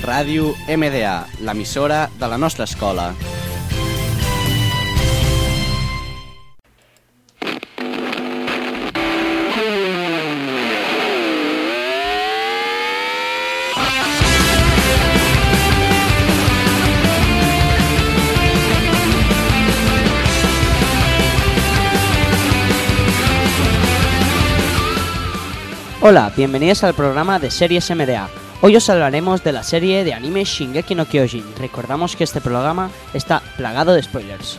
Ràdio MDA, l'emissora de la nostra escola. Hola, bienvenidos al programa de Series MDA. Hoy os hablaremos de la serie de anime Shingeki no Kyojin. Recordamos que este programa está plagado de spoilers.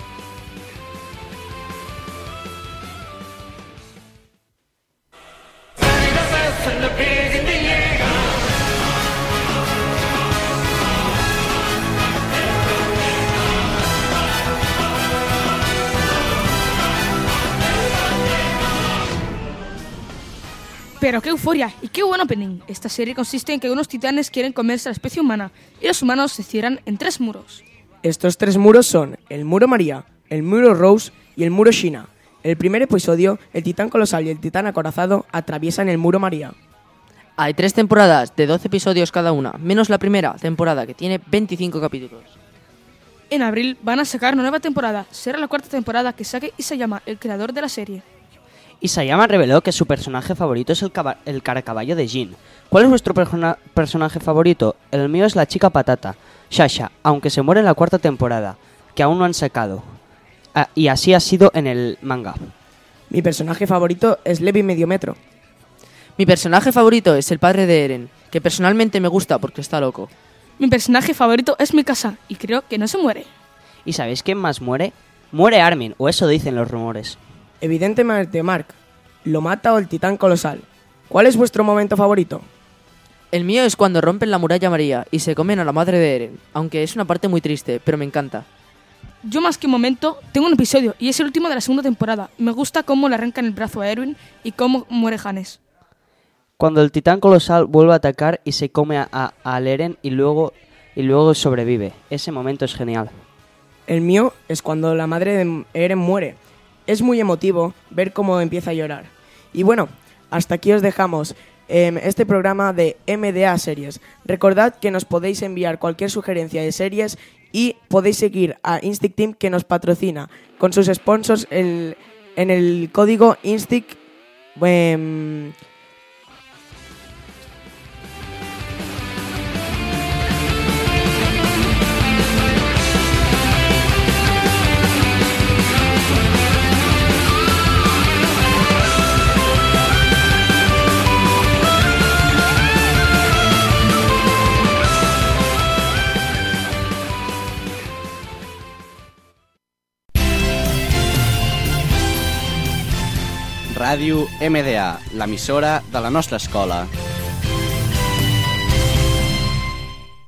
Pero qué euforia y qué buen opening. Esta serie consiste en que unos titanes quieren comerse a la especie humana y los humanos se cierran en tres muros. Estos tres muros son el muro María, el muro Rose y el muro Shina. El primer episodio, el titán colosal y el titán acorazado atraviesan el muro María. Hay tres temporadas de 12 episodios cada una, menos la primera temporada que tiene 25 capítulos. En abril van a sacar una nueva temporada. Será la cuarta temporada que saque Isayama, el creador de la serie. Isayama reveló que su personaje favorito es el, el caracaballo de Jin. ¿Cuál es vuestro persona- personaje favorito? El mío es la chica patata, Shasha, aunque se muere en la cuarta temporada, que aún no han sacado. Ah, y así ha sido en el manga. Mi personaje favorito es Levi Mediometro. Mi personaje favorito es el padre de Eren, que personalmente me gusta porque está loco. Mi personaje favorito es Mikasa y creo que no se muere. ¿Y sabéis quién más muere? Muere Armin, o eso dicen los rumores. Evidentemente, Mark, lo mata o el titán colosal. ¿Cuál es vuestro momento favorito? El mío es cuando rompen la muralla María y se comen a la madre de Eren, aunque es una parte muy triste, pero me encanta. Yo más que un momento, tengo un episodio y es el último de la segunda temporada. Me gusta cómo le arrancan el brazo a Erwin y cómo muere Hannes. Cuando el titán colosal vuelve a atacar y se come a, a, a Eren y luego, y luego sobrevive. Ese momento es genial. El mío es cuando la madre de Eren muere. Es muy emotivo ver cómo empieza a llorar. Y bueno, hasta aquí os dejamos em, este programa de MDA Series. Recordad que nos podéis enviar cualquier sugerencia de series y podéis seguir a Instinct Team que nos patrocina con sus sponsors el- en el código Instinct. em, Ràdio MDA, l'emissora de la nostra escola.